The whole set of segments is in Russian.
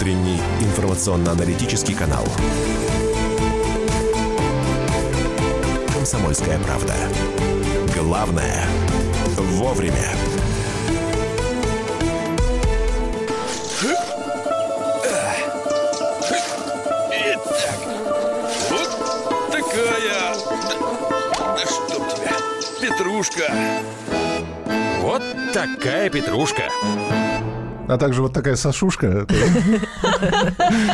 утренний информационно-аналитический канал. «Комсомольская правда». Главное – вовремя. Итак, вот такая... Да, да чтоб тебя, петрушка. Вот такая петрушка. А также вот такая сашушка.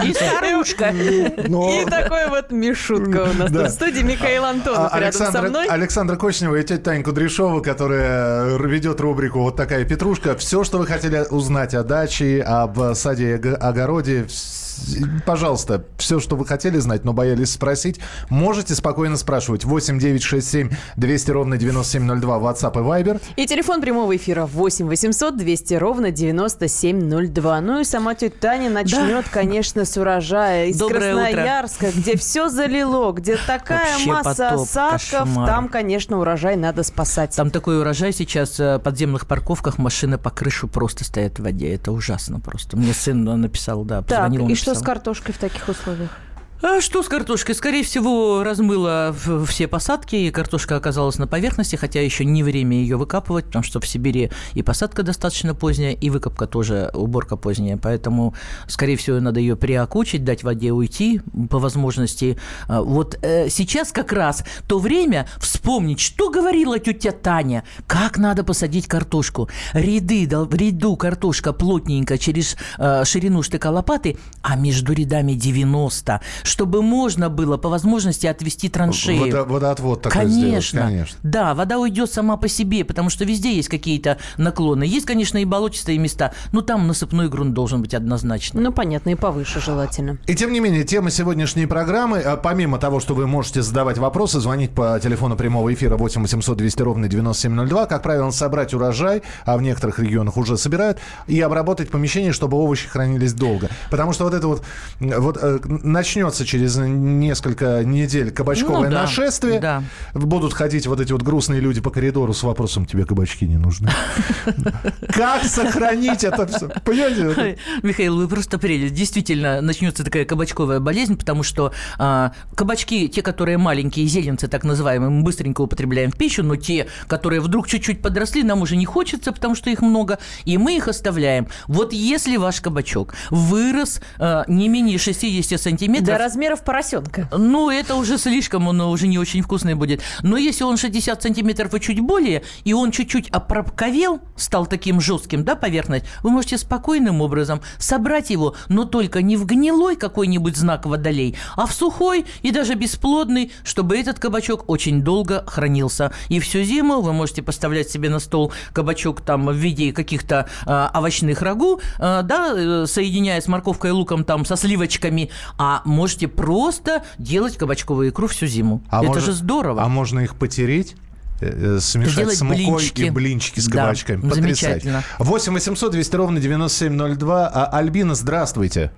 И старушка. И такой вот Мишутка у нас в студии. Михаил Антонов А, рядом со мной. Александра Кочнева и тетя Таня Кудряшова, которая ведет рубрику «Вот такая петрушка». Все, что вы хотели узнать о даче, об саде и ог- огороде, вс- пожалуйста, все, что вы хотели знать, но боялись спросить, можете спокойно спрашивать. 8 9 6 7 200 ровно 9702 WhatsApp и Viber. И телефон прямого эфира 8 800 200 ровно 9702. Ну и сама тетя Таня начнет, конечно, с урожая из Доброе утро. Красноярска, где все залило, где такая Вообще масса потоп, осадков. кошмар. Там, конечно, урожай надо спасать. Там такой урожай сейчас э, в подземных парковках, машины по крышу просто стоят в воде. Это ужасно просто. Мне сын написал, да, Так, позвонил, и что написал. с картошкой в таких условиях? А что с картошкой? Скорее всего, размыло все посадки, и картошка оказалась на поверхности, хотя еще не время ее выкапывать, потому что в Сибири и посадка достаточно поздняя, и выкопка тоже, уборка поздняя. Поэтому, скорее всего, надо ее приокучить, дать воде уйти по возможности. А, Вот э, сейчас как раз то время вспомнить, что говорила тетя Таня, как надо посадить картошку. Ряды, в ряду картошка плотненько через э, ширину штыка лопаты, а между рядами 90, чтобы можно было по возможности отвести траншею. Водо- водоотвод такой Конечно. сделать, конечно. Да, вода уйдет сама по себе, потому что везде есть какие-то наклоны. Есть, конечно, и болотистые места, но там насыпной грунт должен быть однозначно. Ну, понятно, и повыше желательно. И тем не менее, тема сегодняшней программы, а, помимо того, что вы можете задавать вопросы, звонить по телефону прямого эфира 8 800 200 ровно 9702, как правило, собрать урожай, а в некоторых регионах уже собирают, и обработать помещение, чтобы овощи хранились долго. Потому что вот это вот, вот э, начнется через несколько недель кабачковое Ну да, нашествие, да. будут ходить вот эти вот грустные люди по коридору с вопросом, тебе кабачки не нужны. Как сохранить это все? Понимаете? Михаил, вы просто прелесть. Действительно, начнется такая кабачковая болезнь, потому что а, кабачки, те, которые маленькие, зеленцы так называемые, мы быстренько употребляем в пищу, но те, которые вдруг чуть-чуть подросли, нам уже не хочется, потому что их много, и мы их оставляем. Вот если ваш кабачок вырос а, не менее 60 сантиметров... Размеров поросенка. Ну, это уже слишком, он уже не очень вкусный будет. Но если он 60 сантиметров и чуть более, и он чуть-чуть опроковел, стал таким жестким, да, поверхность, вы можете спокойным образом собрать его, но только не в гнилой какой-нибудь знак водолей, а в сухой и даже бесплодный, чтобы этот кабачок очень долго хранился. И всю зиму вы можете поставлять себе на стол кабачок там в виде каких-то а, овощных рагу, а, да, э, соединяя с морковкой и луком там со сливочками, а можете просто делать кабачковую икру всю зиму. А Это может- же здорово. А можно их потереть? э, э, Смешать Сделать с мукой блинчики. и блинчики с Да, кабачками. Потрясающе. замечательно. 8 800 200 ровно 9702. А, Альбина, здравствуйте.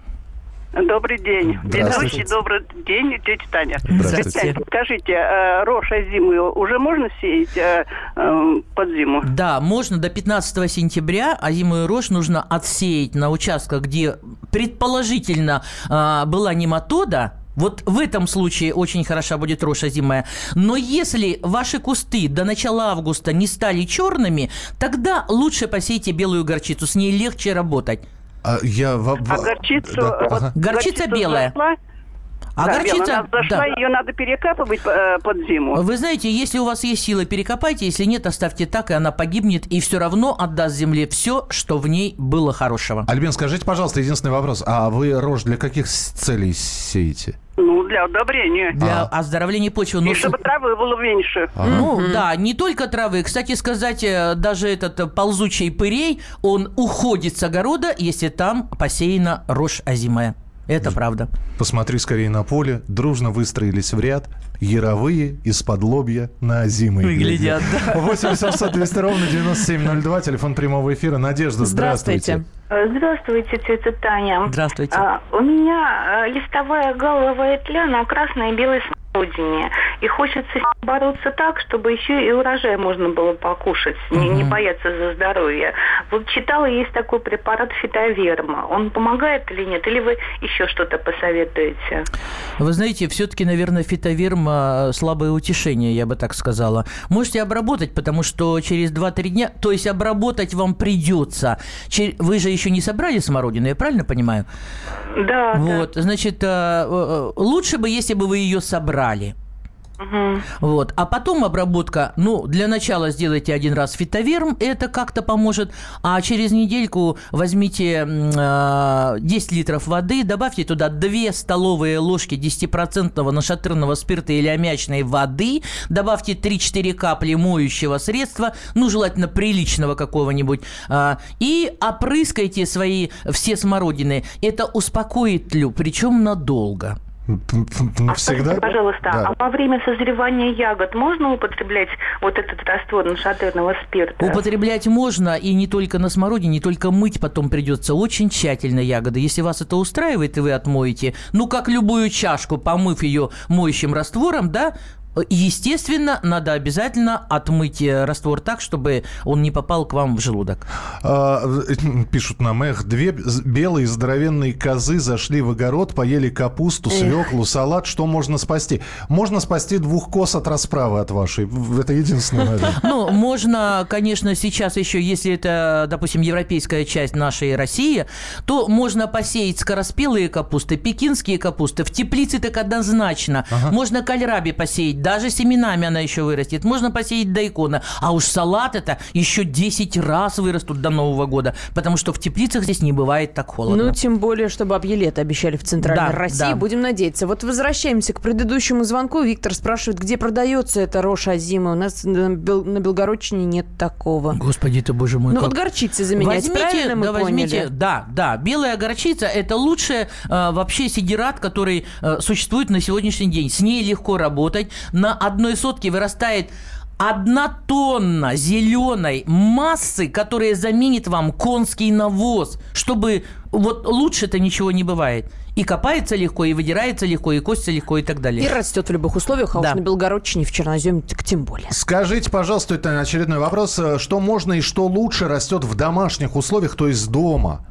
Добрый день. Здравствуйте. Ведущий, добрый день, тетя Таня. Здравствуйте. Скажите, э, рожь озимую уже можно сеять э, э, под зиму? Да, можно до 15 сентября озимую рожь нужно отсеять на участках, где предположительно а, была нематода, вот в этом случае очень хороша будет рожь озимая. Но если ваши кусты до начала августа не стали черными, тогда лучше посейте белую горчицу, с ней легче работать. А, я А горчицу... Да, вот ага. Горчица белая. взошла, А да, горчица... она взошла, да. ее надо перекапывать э, под зиму. Вы знаете, если у вас есть силы, перекопайте, если нет, оставьте так, и она погибнет, и все равно отдаст земле все, что в ней было хорошего. Альбин, скажите, пожалуйста, единственный вопрос. А вы рожь для каких целей сеете? Ну, для удобрения. Для А. оздоровления почвы. Но И чтобы травы было меньше. Ну, да, не только травы. Кстати сказать, э, даже этот э, ползучий пырей, он уходит с огорода, если там посеяна рожь озимая. Это правда. Посмотри скорее на поле. Дружно выстроились в ряд. Яровые из-под лобья на зимой. Глядят, да. 8 800 200 ровно 9702. Телефон прямого эфира. Надежда, здравствуйте. Здравствуйте. Здравствуйте, тетя Таня. Здравствуйте. А, у меня а, листовая головая тля на красной и белой родине. И хочется бороться так, чтобы еще и урожай можно было покушать, не, не бояться за здоровье. Вот читала, есть такой препарат фитоверма. Он помогает или нет? Или вы еще что-то посоветуете? Вы знаете, все-таки, наверное, фитоверма слабое утешение, я бы так сказала. Можете обработать, потому что через 2-3 дня, то есть обработать вам придется. Вы же еще не собрали смородину, я правильно понимаю? Да. Вот, да. значит, э, э, лучше бы, если бы вы ее собрали. Угу. Вот. А потом обработка, ну, для начала сделайте один раз фитоверм, это как-то поможет, а через недельку возьмите э, 10 литров воды, добавьте туда 2 столовые ложки 10% нашатырного спирта или аммиачной воды, добавьте 3-4 капли моющего средства, ну, желательно приличного какого-нибудь, э, и опрыскайте свои все смородины. Это успокоит тлю, причем надолго. Навсегда? А пожалуйста, да. а во время созревания ягод можно употреблять вот этот раствор нашатырного спирта? Употреблять можно, и не только на смородине, не только мыть потом придется очень тщательно ягоды. Если вас это устраивает, и вы отмоете, ну, как любую чашку, помыв ее моющим раствором, да, Естественно, надо обязательно отмыть э, раствор так, чтобы он не попал к вам в желудок. А, пишут нам, эх, две белые здоровенные козы зашли в огород, поели капусту, свеклу, салат. Что можно спасти? Можно спасти двух коз от расправы от вашей. Это единственное, наверное. Ну, можно, конечно, сейчас еще, если это, допустим, европейская часть нашей России, то можно посеять скороспелые капусты, пекинские капусты. В теплице так однозначно. Ага. Можно кальраби посеять даже семенами она еще вырастет. Можно посеять дайкона. А уж салат это еще 10 раз вырастут до Нового года, потому что в теплицах здесь не бывает так холодно. Ну, тем более, чтобы объелет обещали в Центральной да, России. Да. Будем надеяться. Вот возвращаемся к предыдущему звонку. Виктор спрашивает, где продается эта роша зима? У нас на, Бел... на Белгородчине нет такого. Господи ты, боже мой. Ну, как... вот горчицы заменять, возьмите, правильно мы да, возьмите, Да, да. Белая горчица – это лучший э, вообще сидират, который э, существует на сегодняшний день. С ней легко работать на одной сотке вырастает одна тонна зеленой массы, которая заменит вам конский навоз, чтобы вот лучше-то ничего не бывает. И копается легко, и выдирается легко, и костится легко, и так далее. И растет в любых условиях, а да. уж на Белгородчине, в Черноземе, так тем более. Скажите, пожалуйста, это очередной вопрос. Что можно и что лучше растет в домашних условиях, то есть дома?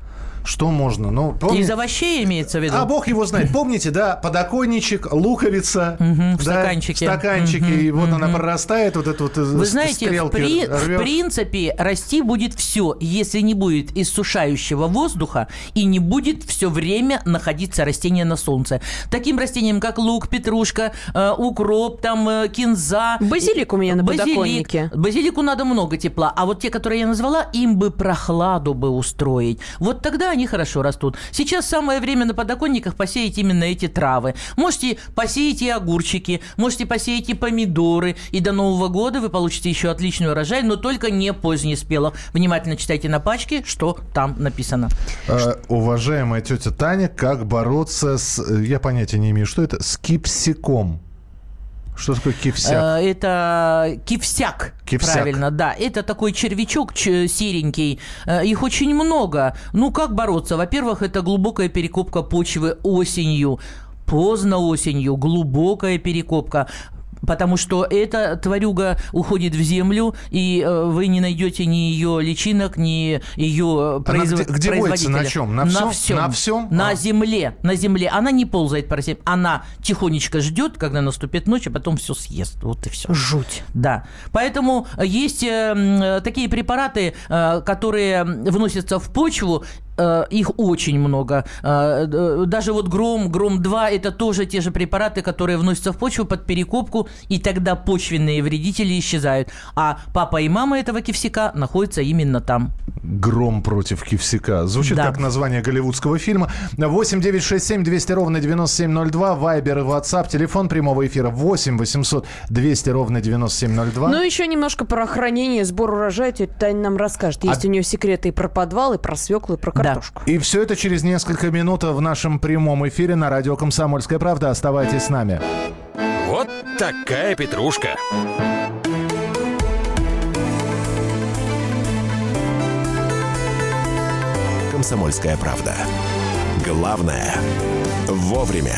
Что можно? Ну, помни... Из овощей имеется в виду? А бог его знает. Помните, да, подоконничек, луковица. в стаканчике. В стаканчике. и вот она прорастает, вот это вот Вы знаете, в, при... в принципе, расти будет все, если не будет иссушающего воздуха и не будет все время находиться растение на солнце. Таким растениям, как лук, петрушка, э, укроп, там, э, кинза. Базилик у меня на базилик. подоконнике. Базилику надо много тепла. А вот те, которые я назвала, им бы прохладу бы устроить. Вот тогда они хорошо растут. Сейчас самое время на подоконниках посеять именно эти травы. Можете посеять и огурчики, можете посеять и помидоры, и до Нового года вы получите еще отличный урожай, но только не позднеспелых. Внимательно читайте на пачке, что там написано. Э, уважаемая тетя Таня, как бороться с... Я понятия не имею, что это? С кипсиком. Что такое кивсяк? Э, это кивсяк, кивсяк. правильно, да. Это такой червячок серенький. Э, их очень много. Ну, как бороться? Во-первых, это глубокая перекопка почвы осенью поздно осенью, глубокая перекопка потому что эта тварюга уходит в землю, и э, вы не найдете ни ее личинок, ни ее произв... где, где производителя. На чем? На всем? На всем. На, всем? на а. земле. На земле. Она не ползает по земле. Она тихонечко ждет, когда наступит ночь, а потом все съест. Вот и все. Жуть. Да. Поэтому есть э, такие препараты, э, которые вносятся в почву, Э, их очень много. Э, даже вот Гром, Гром-2 это тоже те же препараты, которые вносятся в почву под перекопку, и тогда почвенные вредители исчезают. А папа и мама этого кивсика находятся именно там. Гром против кивсика. Звучит да. как название голливудского фильма. 8 9 6 7 200 ровно 9702. Вайбер и WhatsApp. Телефон прямого эфира 8 800 200 ровно 9702. Ну, еще немножко про хранение, сбор урожая. Тетя Таня нам расскажет. Есть а... у нее секреты и про подвал, и про свеклу, и про картошку картошку. И все это через несколько минут в нашем прямом эфире на радио «Комсомольская правда». Оставайтесь с нами. Вот такая петрушка. «Комсомольская правда». Главное – вовремя.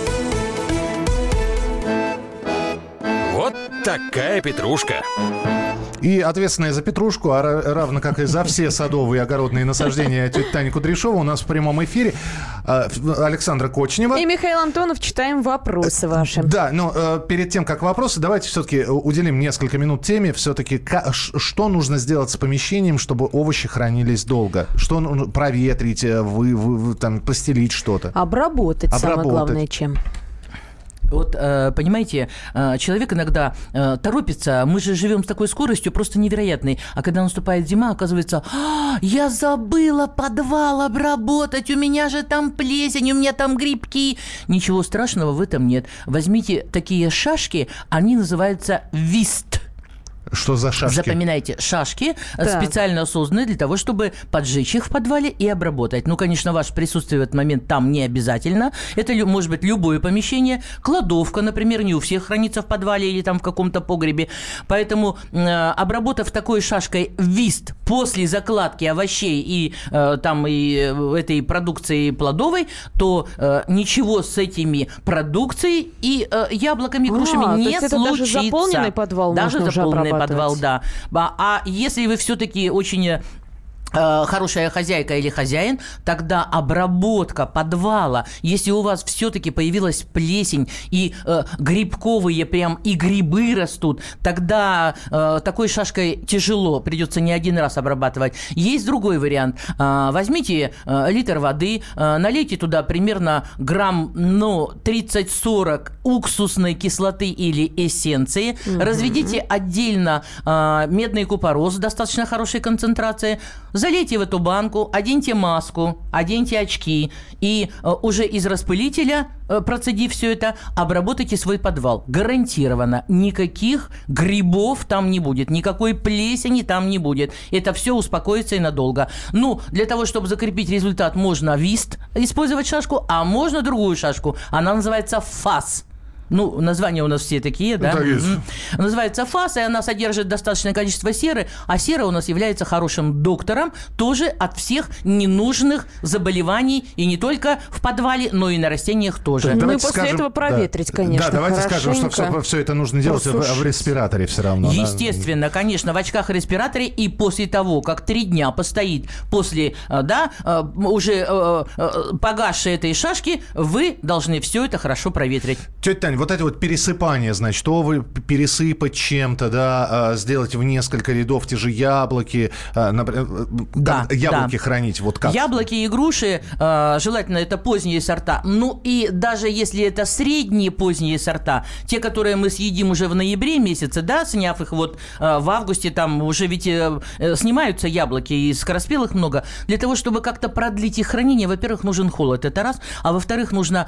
Такая петрушка. И ответственная за петрушку, а равно как и за все садовые и огородные насаждения тетя Таня Кудряшова у нас в прямом эфире. А, Александра Кочнева. И Михаил Антонов. Читаем вопросы ваши. Да, но э, перед тем, как вопросы, давайте все-таки уделим несколько минут теме. Все-таки что нужно сделать с помещением, чтобы овощи хранились долго? Что проветрить, э, вы, вы, там, постелить что-то? Обработать, Обработать. самое главное, чем? Вот, э, понимаете, э, человек иногда э, торопится, мы же живем с такой скоростью просто невероятной, а когда наступает зима, оказывается, а, я забыла подвал обработать, у меня же там плесень, у меня там грибки. Ничего страшного в этом нет. Возьмите такие шашки, они называются вист. Что за шашки? Запоминайте, шашки э, так. специально созданы для того, чтобы поджечь их в подвале и обработать. Ну, конечно, ваше присутствие в этот момент там не обязательно. Это может быть любое помещение. Кладовка, например, не у всех хранится в подвале или там в каком-то погребе. Поэтому, э, обработав такой шашкой вист после закладки овощей и э, там и э, этой продукции плодовой, то э, ничего с этими продукцией и э, яблоками, грушами а, не случится. даже заполненный подвал даже заполненный подвал, да. А если вы все-таки очень Э, хорошая хозяйка или хозяин, тогда обработка подвала, если у вас все-таки появилась плесень и э, грибковые прям и грибы растут, тогда э, такой шашкой тяжело, придется не один раз обрабатывать. Есть другой вариант. Э, возьмите э, литр воды, э, налейте туда примерно грамм, ну, 30-40 уксусной кислоты или эссенции, угу. разведите отдельно э, медный купорос, достаточно хорошей концентрации, Залейте в эту банку, оденьте маску, оденьте очки и э, уже из распылителя, э, процедив все это, обработайте свой подвал. Гарантированно. Никаких грибов там не будет, никакой плесени там не будет. Это все успокоится и надолго. Ну, для того, чтобы закрепить результат, можно вист использовать шашку, а можно другую шашку. Она называется фас. Ну, названия у нас все такие, да? Так есть. Называется ФАС, и она содержит достаточное количество серы, а сера у нас является хорошим доктором тоже от всех ненужных заболеваний, и не только в подвале, но и на растениях тоже. Так, ну и после скажем, этого проветрить, да, конечно, Да, давайте скажем, что все, все это нужно делать в, в респираторе все равно. Естественно, да? конечно, в очках и респираторе, и после того, как три дня постоит после, э, да, э, уже э, погасшей этой шашки, вы должны все это хорошо проветрить. Тетя Тань, вот это вот пересыпание, значит, что вы пересыпать чем-то, да, а, сделать в несколько рядов те же яблоки, а, например, э, да, яблоки да. хранить, вот как? Яблоки и груши, а, желательно это поздние сорта, ну и даже если это средние поздние сорта, те, которые мы съедим уже в ноябре месяце, да, сняв их вот в августе, там уже ведь э, э, снимаются яблоки, и скороспелых много, для того, чтобы как-то продлить их хранение, во-первых, нужен холод, это раз, а во-вторых, нужно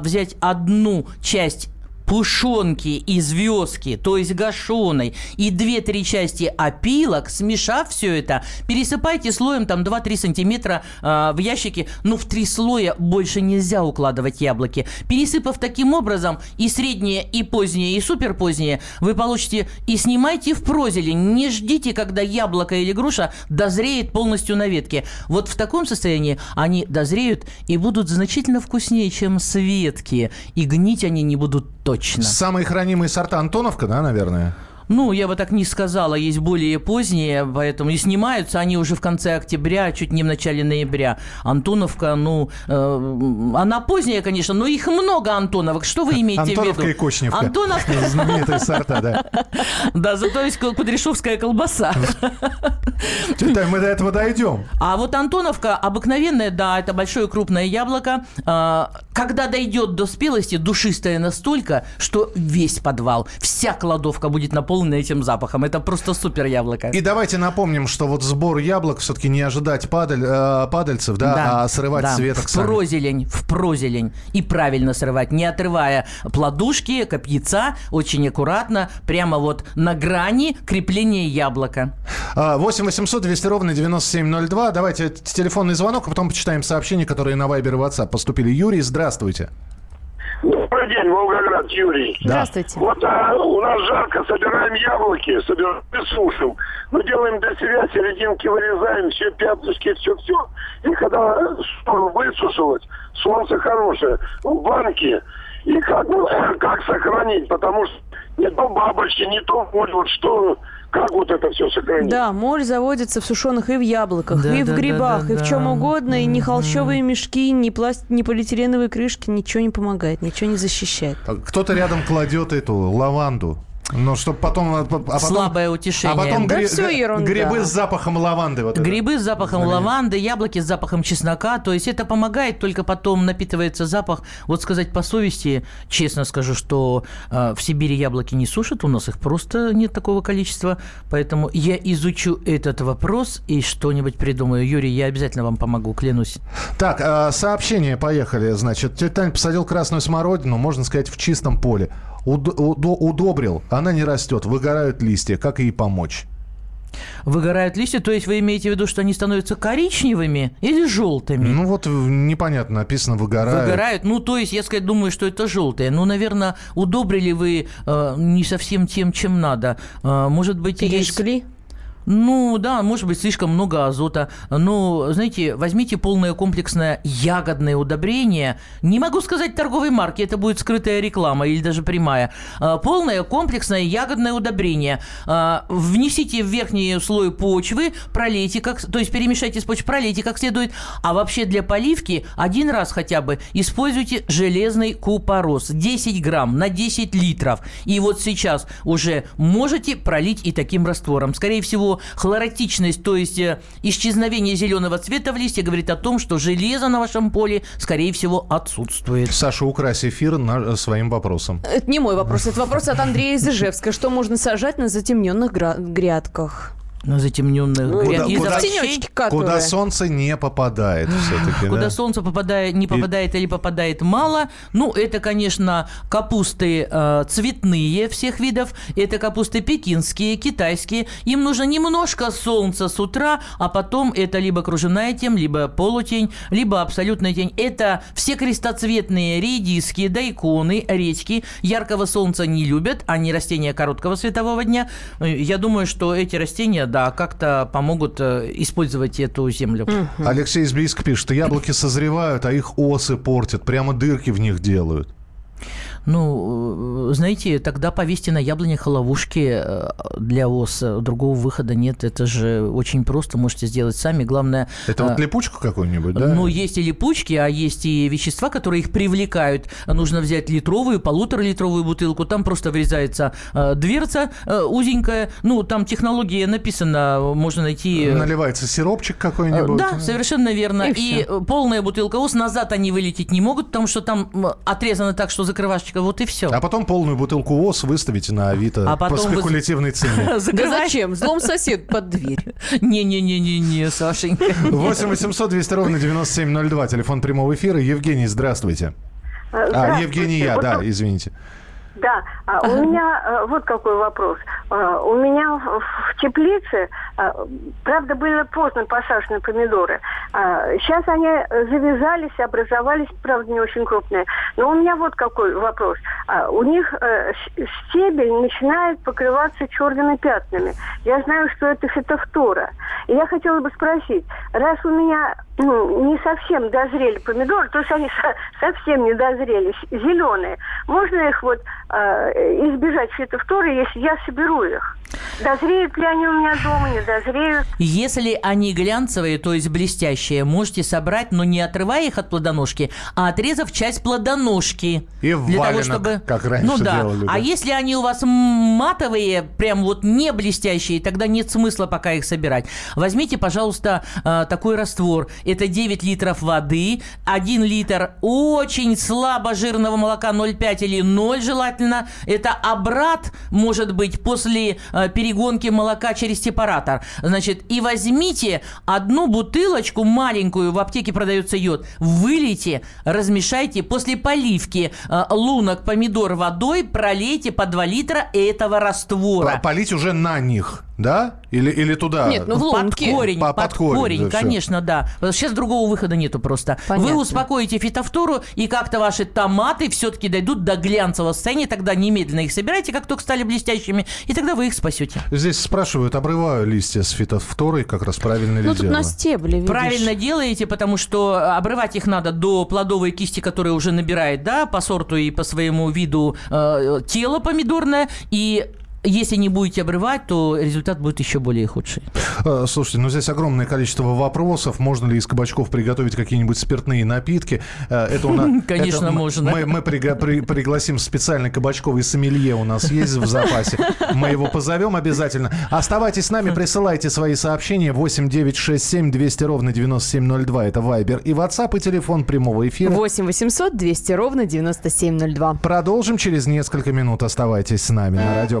взять одну часть пушонки и звездки, то есть гашеной, и 2-3 части опилок, смешав все это, пересыпайте слоем там 2-3 сантиметра э, в ящике. Ну, в три слоя больше нельзя укладывать яблоки. Пересыпав таким образом и средние, и поздние, и супер поздние, вы получите и снимайте в прозеле. Не ждите, когда яблоко или груша дозреет полностью на ветке. Вот в таком состоянии они дозреют и будут значительно вкуснее, чем светки. И гнить они не будут точно. Самые хранимые сорта Антоновка, да, наверное? Ну, я бы так не сказала, есть более поздние, поэтому и снимаются они уже в конце октября, чуть не в начале ноября. Антоновка, ну, э, она поздняя, конечно, но их много Антоновок. Что вы имеете Антоновка в виду? Антоновка и Кочневка. Антоновка. Знаменитые сорта, да. Да, зато есть кудряшовская колбаса. Мы до этого дойдем. А вот Антоновка обыкновенная, да, это большое крупное яблоко. А, когда дойдет до спелости, душистое настолько, что весь подвал, вся кладовка будет наполнена наполнены этим запахом. Это просто супер яблоко. И давайте напомним, что вот сбор яблок все-таки не ожидать падаль, э, падальцев, да, да, а срывать да. с веток в сами. прозелень, в прозелень. И правильно срывать, не отрывая плодушки, копьяца, очень аккуратно, прямо вот на грани крепления яблока. 8 800 200 ровно 9702. Давайте телефонный звонок, а потом почитаем сообщения, которые на Вайбер и WhatsApp поступили. Юрий, здравствуйте. Добрый день, Волгоград, Юрий. Здравствуйте. Вот а, у нас жарко, собираем яблоки, собираем и сушим. Мы делаем для себя, серединки вырезаем, все пятнышки, все-все. И когда высушилось, солнце хорошее, в банке, и как, как сохранить, потому что не то бабочки, не то вот что как вот это все сохранить? Да, моль заводится в сушеных и в яблоках, да, и в да, грибах, да, да, и в чем угодно, и ни холщовые мешки, ни, пласт... ни полиэтиленовые крышки, ничего не помогает, ничего не защищает. Кто-то рядом кладет эту лаванду. Ну, чтобы потом... А потом Слабое утешение. А потом да гри... все ерунда. грибы с запахом лаванды. Вот грибы это. с запахом Знаете? лаванды, яблоки с запахом чеснока. То есть это помогает, только потом напитывается запах. Вот сказать по совести, честно скажу, что э, в Сибири яблоки не сушат, у нас их просто нет такого количества. Поэтому я изучу этот вопрос и что-нибудь придумаю. Юрий, я обязательно вам помогу, клянусь. Так, э, сообщение поехали. Значит, тетя Таня посадил красную смородину, можно сказать, в чистом поле уд- уд- удобрил, она не растет, выгорают листья. Как ей помочь? Выгорают листья, то есть вы имеете в виду, что они становятся коричневыми или желтыми? Ну вот непонятно, написано выгорают. Выгорают, ну то есть я сказать, думаю, что это желтые. Ну, наверное, удобрили вы э, не совсем тем, чем надо. Э, может быть, Пережгли? есть... Ну, да, может быть, слишком много азота. Но, знаете, возьмите полное комплексное ягодное удобрение. Не могу сказать торговой марки, это будет скрытая реклама или даже прямая. А, полное комплексное ягодное удобрение. А, внесите в верхний слой почвы, пролейте, как, то есть перемешайте с почвой, пролейте как следует. А вообще для поливки один раз хотя бы используйте железный купорос. 10 грамм на 10 литров. И вот сейчас уже можете пролить и таким раствором. Скорее всего, хлоротичность, то есть э, исчезновение зеленого цвета в листе говорит о том, что железо на вашем поле, скорее всего, отсутствует. Саша, укрась эфир на, э, своим вопросом. Это не мой вопрос, это вопрос от Андрея из Ижевска. Что можно сажать на затемненных грядках? На затемненных ну, куда, куда, куда солнце не попадает все-таки. Куда да? солнце попадает, не попадает И... или попадает мало. Ну, это, конечно, капусты э, цветные всех видов. Это капусты пекинские, китайские. Им нужно немножко солнца с утра, а потом это либо кружевная тень, либо полутень, либо абсолютная тень. Это все крестоцветные редиски, дайконы, редьки. Яркого солнца не любят. Они растения короткого светового дня. Э, я думаю, что эти растения да, как-то помогут э, использовать эту землю. Алексей из Близко пишет, что яблоки созревают, а их осы портят, прямо дырки в них делают. Ну, э, знаете, тогда повесьте на яблонях ловушки э, для ос. Другого выхода нет. Это же очень просто, можете сделать сами. Главное... Это вот липучку какую-нибудь, да? Ну, есть и липучки, а есть и вещества, которые их привлекают. Нужно взять литровую, полуторалитровую бутылку. Там просто врезается дверца узенькая. Ну, там технология написана, можно найти... Наливается сиропчик какой-нибудь. Да, совершенно верно. И, и полная бутылка ос. Назад они вылететь не могут, потому что там отрезано так, что закрывашечка баночка, вот и все. А потом полную бутылку ОС выставите на Авито а по спекулятивной вы... цене. Да зачем? Злом сосед под дверь. Не-не-не-не-не, Сашенька. 8 800 200 ровно 9702, телефон прямого эфира. Евгений, здравствуйте. А, Евгения, да, извините. Да, а у меня э, вот какой вопрос. А, у меня в теплице, а, правда, были поздно посажены помидоры. Сейчас они завязались, образовались, правда, не очень крупные. Но у меня вот какой вопрос. У них э, стебель начинает покрываться черными пятнами. Я знаю, что это фитофтора. И я хотела бы спросить, раз у меня ну, не совсем дозрели помидоры, то есть они совсем не дозрели, зеленые, можно их вот э, избежать фитофторы, если я соберу их? дозреют ли они у меня дома, не дозреют. Если они глянцевые, то есть блестящие, можете собрать, но не отрывая их от плодоножки, а отрезав часть плодоножки. И в для валенок, того, чтобы... как раньше ну, да. делали. А да. если они у вас матовые, прям вот не блестящие, тогда нет смысла пока их собирать. Возьмите, пожалуйста, э, такой раствор. Это 9 литров воды, 1 литр очень слабо жирного молока 0,5 или 0 желательно. Это обрат, может быть, после э, перегонки молока через сепаратор. Значит, и возьмите одну бутылочку маленькую, в аптеке продается йод, вылейте, размешайте, после поливки э, лунок, помидор водой пролейте по 2 литра этого раствора. Полить уже на них, да? Или, или туда? Нет, ну в Под лунке. корень, По- под, под корень, корень, да, конечно, да. Сейчас другого выхода нету просто. Понятно. Вы успокоите фитофтору, и как-то ваши томаты все-таки дойдут до глянцевого состояния, тогда немедленно их собирайте, как только стали блестящими, и тогда вы их спасете. Здесь спрашивают, обрываю листья с фитофторой, как раз правильно ли Ну, тут на стебле, видишь. Правильно делаете, потому что обрывать их надо до плодовой кисти, которая уже набирает, да, по сорту и по своему виду э, тело помидорное, и если не будете обрывать, то результат будет еще более худший. Э, Слушайте, ну здесь огромное количество вопросов. Можно ли из кабачков приготовить какие-нибудь спиртные напитки? Э, Это у нас, Конечно, это можно. Мы, мы прига- при- пригласим специальный кабачковый сомелье у нас есть в запасе. Мы его позовем обязательно. Оставайтесь с нами, присылайте свои сообщения 8 9 6 7 200 ровно 9702. Это Вайбер и WhatsApp и телефон прямого эфира. 8 800 200 ровно 9702. Продолжим через несколько минут. Оставайтесь с нами на радио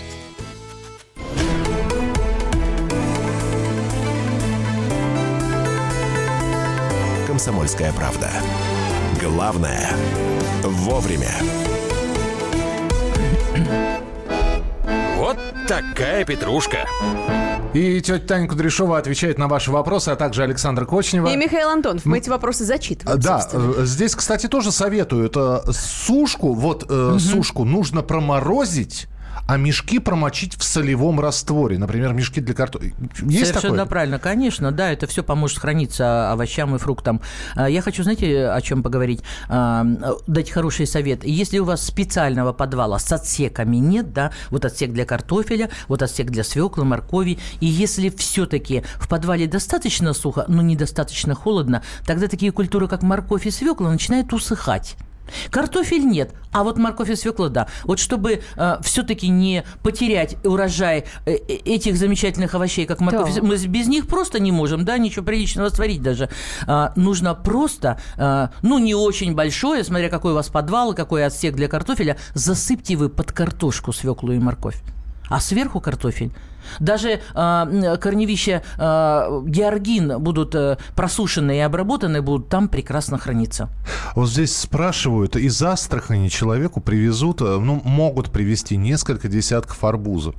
«Комсомольская правда». Главное – вовремя. Вот такая петрушка. И тетя Таня Кудряшова отвечает на ваши вопросы, а также Александр Кочнева. И Михаил Антонов. Мы эти вопросы зачитываем, Да, собственно. э, здесь, кстати, тоже советуют э, сушку, вот э, сушку нужно проморозить, а мешки промочить в солевом растворе. Например, мешки для картофеля. Есть Совершенно такое? правильно, конечно, да, это все поможет храниться овощам и фруктам. А, Я хочу, знаете, о чем поговорить? А, Дать хороший совет. Если у вас специального подвала с отсеками нет, да, вот отсек для картофеля, вот отсек для свеклы, моркови, и если все-таки в подвале достаточно сухо, но недостаточно холодно, тогда такие культуры, как морковь и свекла, начинают усыхать. Картофель нет, а вот морковь и свекла да. Вот чтобы э, все-таки не потерять урожай э, э, этих замечательных овощей, как морковь, Да. мы без них просто не можем, да, ничего приличного сварить даже. А, нужно просто, а, ну не очень большое, смотря какой у вас подвал и какой отсек для картофеля, засыпьте вы под картошку свеклу и морковь. А сверху картофель. Даже м, корневища а, георгин будут э, просушенные и обработанные, будут там прекрасно храниться. Вот здесь спрашивают, из Астрахани человеку привезут, э, ну, могут привезти несколько десятков арбузов.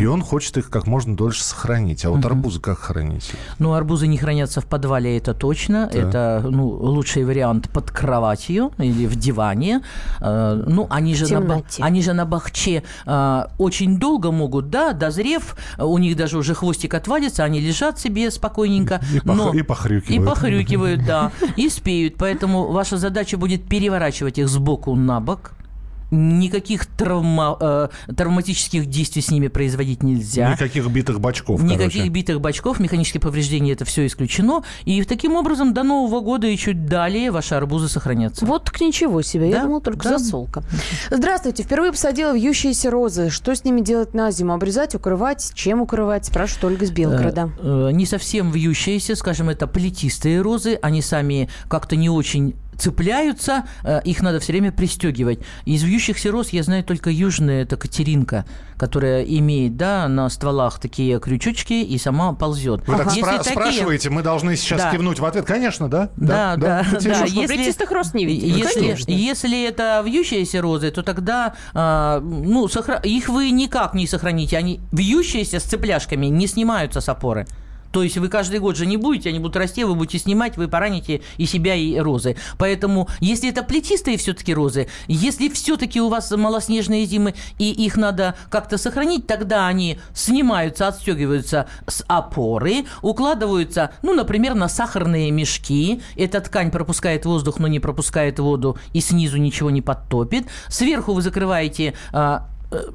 И он хочет их как можно дольше сохранить. А вот арбузы как хранить? Ну, арбузы не хранятся в подвале, это точно. Это ну, лучший вариант под кроватью или в диване. Э, Ну, они же, на, они же на бахче э, очень долго могут, да, дозрев, э, у них даже уже хвостик отвалится, они лежат себе спокойненько. И пох- но- и похрюкивают. И похрюкивают, да. И спеют. Поэтому ваша задача будет переворачивать их сбоку на бок. Никаких травма, э, травматических действий с ними производить нельзя. Никаких битых бачков, Никаких короче. битых бачков, механические повреждения, это все исключено. И таким образом до Нового года и чуть далее ваши арбузы сохранятся. Вот к ничего себе. Я Да, думала, только да. засолка. Здравствуйте. Впервые посадила вьющиеся розы. Что с ними делать на зиму? Обрезать, укрывать? Чем укрывать? Спрашивает Ольга из Белгорода. Э, э, Не совсем вьющиеся, скажем, это плетистые розы. Они сами как-то не очень цепляются, э, их надо все время пристегивать. Из вьющихся роз я знаю только южная, это Катеринка, которая имеет, да, на стволах такие крючочки и сама ползет. Вы так Если спра- такие- спрашиваете, мы должны сейчас Да. кивнуть в ответ. Конечно, да? Да, да, да. Катерина? Что, плетистых роз не видите? Если, Конечно. если это вьющиеся розы, то тогда а, ну, сохра- их вы никак не сохраните. Они вьющиеся с цепляшками не снимаются с опоры. То есть вы каждый год же не будете, они будут расти, вы будете снимать, вы пораните и себя, и розы. Поэтому, если это плетистые все-таки розы, если все-таки у вас малоснежные зимы, и их надо как-то сохранить, тогда они снимаются, отстегиваются с опоры, укладываются, ну, например, на сахарные мешки. Эта ткань пропускает воздух, но не пропускает воду, и снизу ничего не подтопит. Сверху вы закрываете а, э,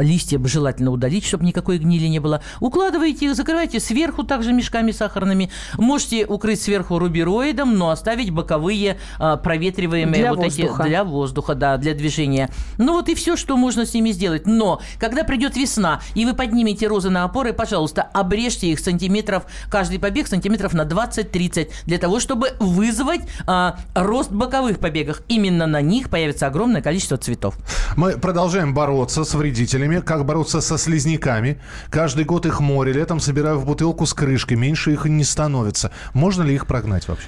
листья бы желательно удалить, чтобы никакой гнили не было. Укладываете их, закрываете сверху также мешками сахарными. Можете укрыть сверху рубероидом, но оставить боковые а, проветриваемые Для вот воздуха. эти для воздуха, да, для движения. Ну вот и все, что можно с ними сделать. Но когда придет весна и вы поднимете розы на опоры, пожалуйста, обрежьте их сантиметров, каждый побег сантиметров на 20-30, для того, чтобы вызвать а, рост боковых побегах. Именно на них появится огромное количество цветов. Мы продолжаем бороться с вредителями. Как бороться со слизняками? Каждый год их море. Летом собираю в бутылку с крышкой. Меньше их не становится. Можно ли их прогнать вообще?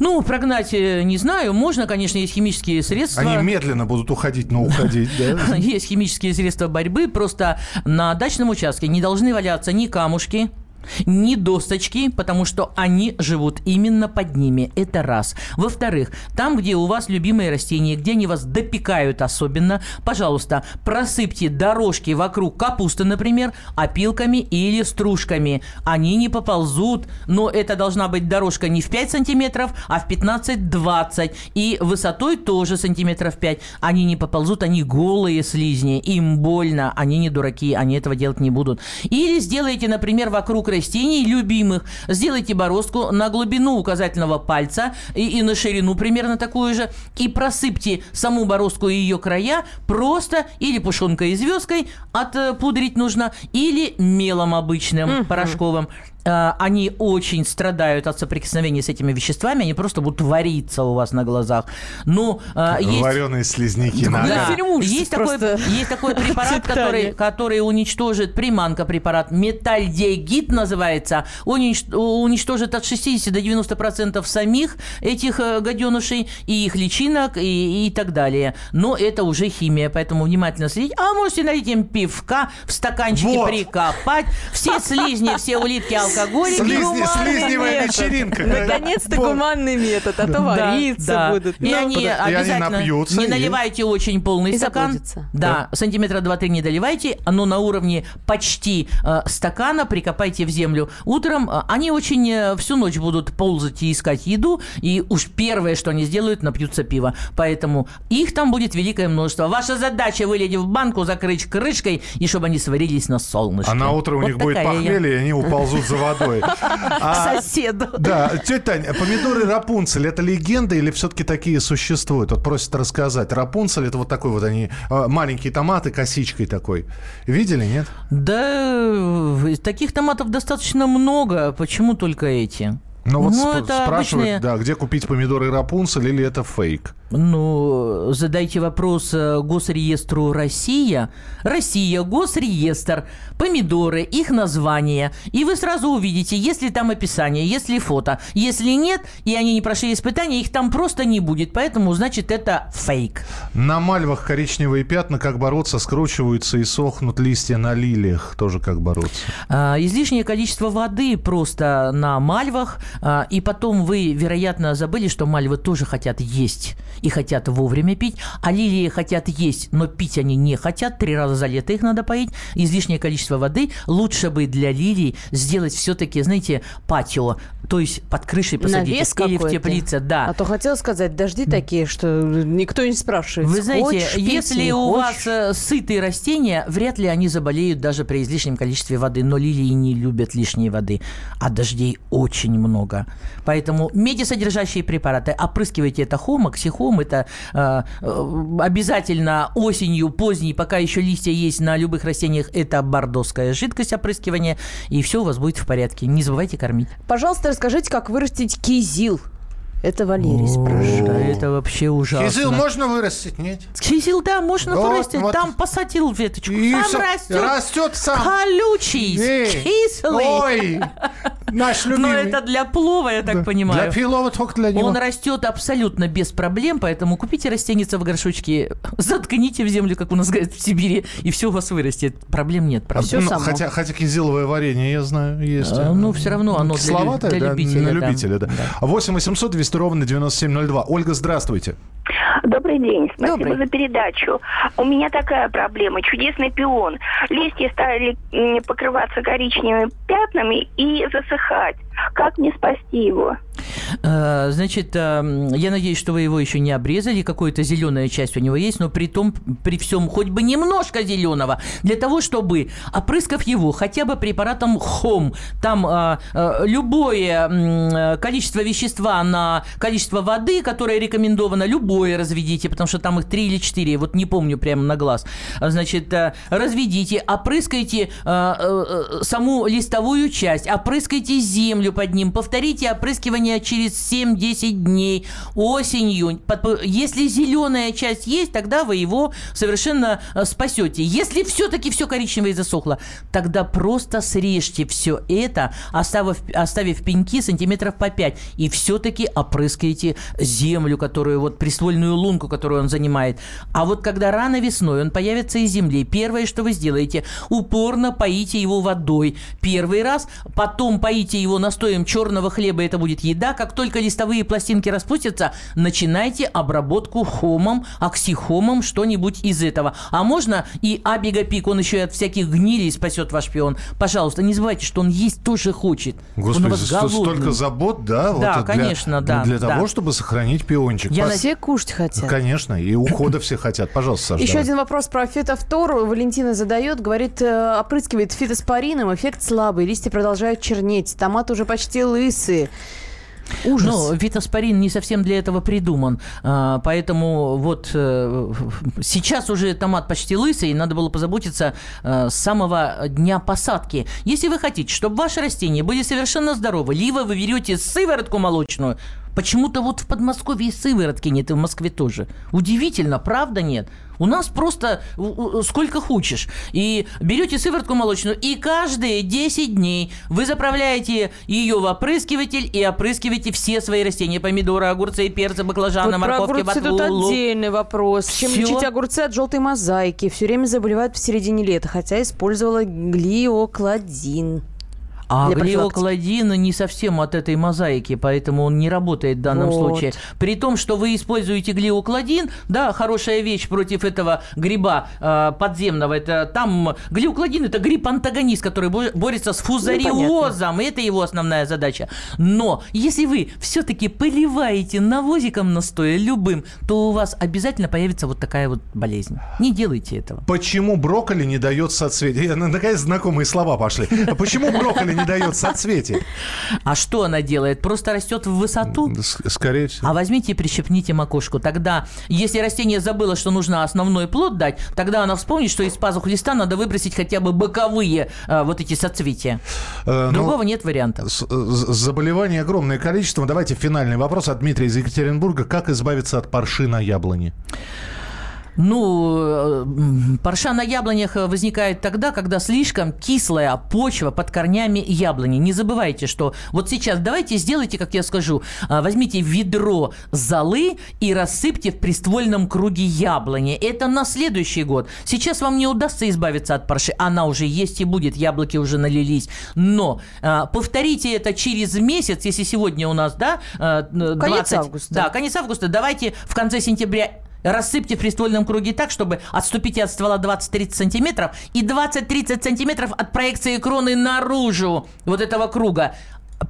Ну, прогнать э, не знаю. Можно, конечно, есть химические средства. Они медленно будут уходить, но уходить, да? Есть химические средства борьбы. Просто на дачном участке не должны валяться ни камушки, ни досточки, потому что они живут именно под ними. Это раз. Во-вторых, там, где у вас любимые растения, где они вас допекают особенно, пожалуйста, просыпьте дорожки вокруг капусты, например, опилками или стружками. Они не поползут, но это должна быть дорожка не в 5 сантиметров, а в 15-20. И высотой тоже сантиметров 5. Они не поползут, они голые слизни. Им больно, они не дураки, они этого делать не будут. Или сделайте, например, вокруг растений любимых, сделайте бороздку на глубину указательного пальца и, и на ширину примерно такую же, и просыпьте саму бороздку и ее края просто или пушонкой и звездкой отпудрить нужно, или мелом обычным, порошковым. А, Они очень страдают от соприкосновения с этими веществами, они просто будут вариться у вас на глазах. Но а, есть... Вареные слизняки. Да, фильм есть такой, есть такой препарат, который, который уничтожит, приманка препарат, метальдегид называется, унич- уничтожит от 60 до 90 процентов самих этих э, гаденышей и их личинок и, и так далее. Но это уже химия, поэтому внимательно следить. А можете налить им пивка, в стаканчике Вот. прикопать, все слизни, все улитки, алкоголь. Слизневая метод. вечеринка. Наконец-то гуманный метод, а то вариться Да. будут. И Ну, они И они обязательно напьются, не и- наливайте очень полный И стакан. Да, сантиметра 2-3 не доливайте, но на уровне почти э, стакана прикопайте в землю. Утром э, они очень э, всю ночь будут ползать и искать еду, и уж первое, что они сделают, напьются пива. Поэтому их там будет великое множество. Ваша задача вылить в банку, закрыть крышкой, и чтобы они сварились на солнышке. А на утро у Вот них будет похмелье, и они уползут за водой. А, Соседу. Да, тетя Таня, помидоры Рапунцель это легенда или все-таки такие существуют? Вот просят рассказать. Рапунцель это вот такой вот они э, маленькие томаты косичкой такой. Видели, нет? Да, таких томатов достаточно много. Почему только эти? Ну вот Ну, сп- спрашивают, обычные- да, где купить помидоры Рапунцель или это фейк? Ну, задайте вопрос э, Госреестру Россия. Россия, Госреестр, помидоры, их название. И вы сразу увидите, есть ли там описание, есть ли фото. Если нет, и они не прошли испытания, их там просто не будет. Поэтому, значит, это фейк. На мальвах коричневые пятна, как бороться, скручиваются и сохнут листья на лилиях. Тоже как бороться. А, Излишнее количество воды просто на мальвах и потом вы, вероятно, забыли, что мальвы тоже хотят есть и хотят вовремя пить, а лилии хотят есть, но пить они не хотят, три раза за лето их надо поить, излишнее количество воды. Лучше бы для лилий сделать все-таки, знаете, патио, то есть под крышей посадить Навес или в теплице, да. А то хотела сказать, дожди такие, что никто не спрашивает. Вы знаете, хочешь если у хочешь? вас э, сытые растения, вряд ли они заболеют даже при излишнем количестве воды. Но лилии не любят лишней воды, а дождей очень много. Поэтому медисодержащие препараты опрыскивайте это хом, оксихом, это э, э, обязательно осенью, поздней, пока еще листья есть на любых растениях, это бордоская жидкость опрыскивания, и все у вас будет в порядке. Не забывайте кормить. Пожалуйста, расскажите, как вырастить кизил. Это Валерий спрашивает. Да, это вообще ужасно. Кизил можно вырастить, нет? Кизил, да, можно Вот, вырастить. вот. Там посадил веточку. И Сам растет. растет сам. Колючий, Эй, кислый. Ой, наш Но любимый. это для плова, я так Да. понимаю. Для пилова только для него. Он растет абсолютно без проблем, поэтому купите растеница в горшочке, заткните в землю, как у нас говорят в Сибири, и все у вас вырастет. Проблем нет. Правда. Ну, хотя, хотя кизиловое варенье, я знаю, есть. А, ну, всё равно оно для Кисловатое, для да, любителя, да. любителя, да. 8 800 200 ровно 9702. Ольга, здравствуйте. Добрый день, спасибо Добрый. за передачу. У меня такая проблема. Чудесный пион. Листья стали покрываться коричневыми пятнами и засыхать. Как мне спасти его? Э, Значит, э, я надеюсь, что вы его еще не обрезали, какая-то зеленая часть у него есть, но при том, при всем хоть бы немножко зеленого, для того, чтобы, опрыскав его хотя бы препаратом хом, там э, любое количество вещества на количество воды, которое рекомендовано, любое разведите, потому что там их три или четыре, вот не помню прямо на глаз. А, Значит, разведите, опрыскайте саму листовую часть, опрыскайте землю под ним, повторите опрыскивание через 7-10 дней осенью. Если зеленая часть есть, тогда вы его совершенно э, спасете. Если все-таки все коричневое засохло, тогда просто срежьте все это, оставив, оставив пеньки сантиметров по 5, и все-таки опрыскайте землю, которую вот приствольную лунку, которую он занимает. А вот когда рано весной он появится из земли, первое, что вы сделаете, упорно поите его водой. Первый раз, потом поите его настоем черного хлеба, это будет еда. Как только листовые пластинки распустятся, начинайте обработку хомом, оксихомом, что-нибудь из этого. А можно и абигапик, он еще и от всяких гнилей спасет ваш пион. Пожалуйста, не забывайте, что он есть тоже хочет. он у Господи, вас голодный. столько забот, да? вот Да, для- конечно, да, Для да. того, чтобы сохранить пиончик. Я Пос- Все кушать хотят. Конечно, и ухода все хотят. Пожалуйста, Саша. Еще давай. один вопрос про фитофтору. Валентина задает, говорит, э, опрыскивает фитоспорином, эффект слабый, листья продолжают чернеть, томаты уже почти лысые. Ужас. Ну, витаспорин не совсем для этого придуман. А, Поэтому вот э, сейчас уже томат почти лысый, и надо было позаботиться э, с самого дня посадки. Если вы хотите, чтобы ваши растения были совершенно здоровы, либо вы берете сыворотку молочную, Почему-то вот в Подмосковье и сыворотки нет, и в Москве тоже. Удивительно, правда нет? У нас просто сколько хочешь. И берете сыворотку молочную, и каждые 10 дней вы заправляете ее в опрыскиватель и опрыскиваете все свои растения. Помидоры, огурцы, перцы, баклажаны, Вот морковки, огурцы тут ботву, лук. отдельный вопрос. Чем лечить огурцы от желтой мозаики? Все время заболевают в середине лета, хотя использовала глиокладин. А глиокладин не совсем от этой мозаики, поэтому он не работает в данном Вот. случае. При том, что вы используете глиокладин, да, хорошая вещь против этого гриба э, подземного. Это там глиокладин это гриб-антагонист, который бо- борется с фузариозом. и это его основная задача. Но если вы все-таки поливаете навозиком настоя любым, то у вас обязательно появится вот такая вот болезнь. Не делайте этого. Почему брокколи не дает соцветия? Ну, Наконец знакомые слова пошли. Почему брокколи не дает соцветия? А что она делает? Просто растет в высоту? Скорее всего. А возьмите и прищепните макушку. Тогда, если растение забыло, что нужно основной плод дать, тогда она вспомнит, что из пазух листа надо выбросить хотя бы боковые э, вот эти соцветия. Э, ну, Другого нет вариантов. с- з- Заболеваний огромное количество. Давайте финальный вопрос от Дмитрия из Екатеринбурга. Как избавиться от парши на яблоне? Ну, э, парша на яблонях возникает тогда, когда слишком кислая почва под корнями яблони. Не забывайте, что вот сейчас давайте сделайте, как я скажу, а, возьмите ведро золы и рассыпьте в приствольном круге яблони. Это на следующий год. Сейчас вам не удастся избавиться от парши. Она уже есть и будет, яблоки уже налились. Но повторите это через месяц, если сегодня у нас, да, 20... Конец августа. Да, конец августа. Давайте в конце сентября рассыпьте в приствольном круге так, чтобы отступите от ствола 20-30 сантиметров и 20-30 сантиметров от проекции кроны наружу вот этого круга.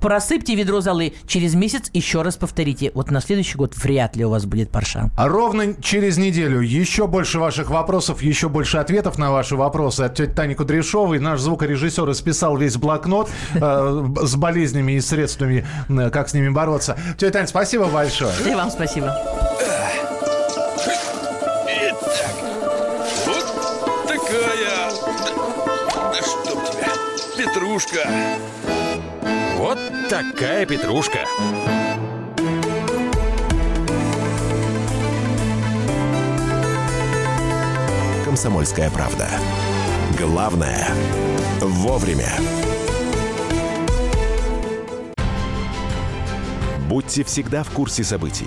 Просыпьте ведро золы, через месяц еще раз повторите. Вот на следующий год вряд ли у вас будет парша. А ровно через неделю еще больше ваших вопросов, еще больше ответов на ваши вопросы от тети Тани Кудряшовой. Наш звукорежиссер исписал весь блокнот э, с болезнями и средствами, э, как с ними бороться. Тетя Таня, спасибо большое. И вам спасибо. Петрушка. Вот такая петрушка. Комсомольская правда. Главное – вовремя. Будьте всегда в курсе событий.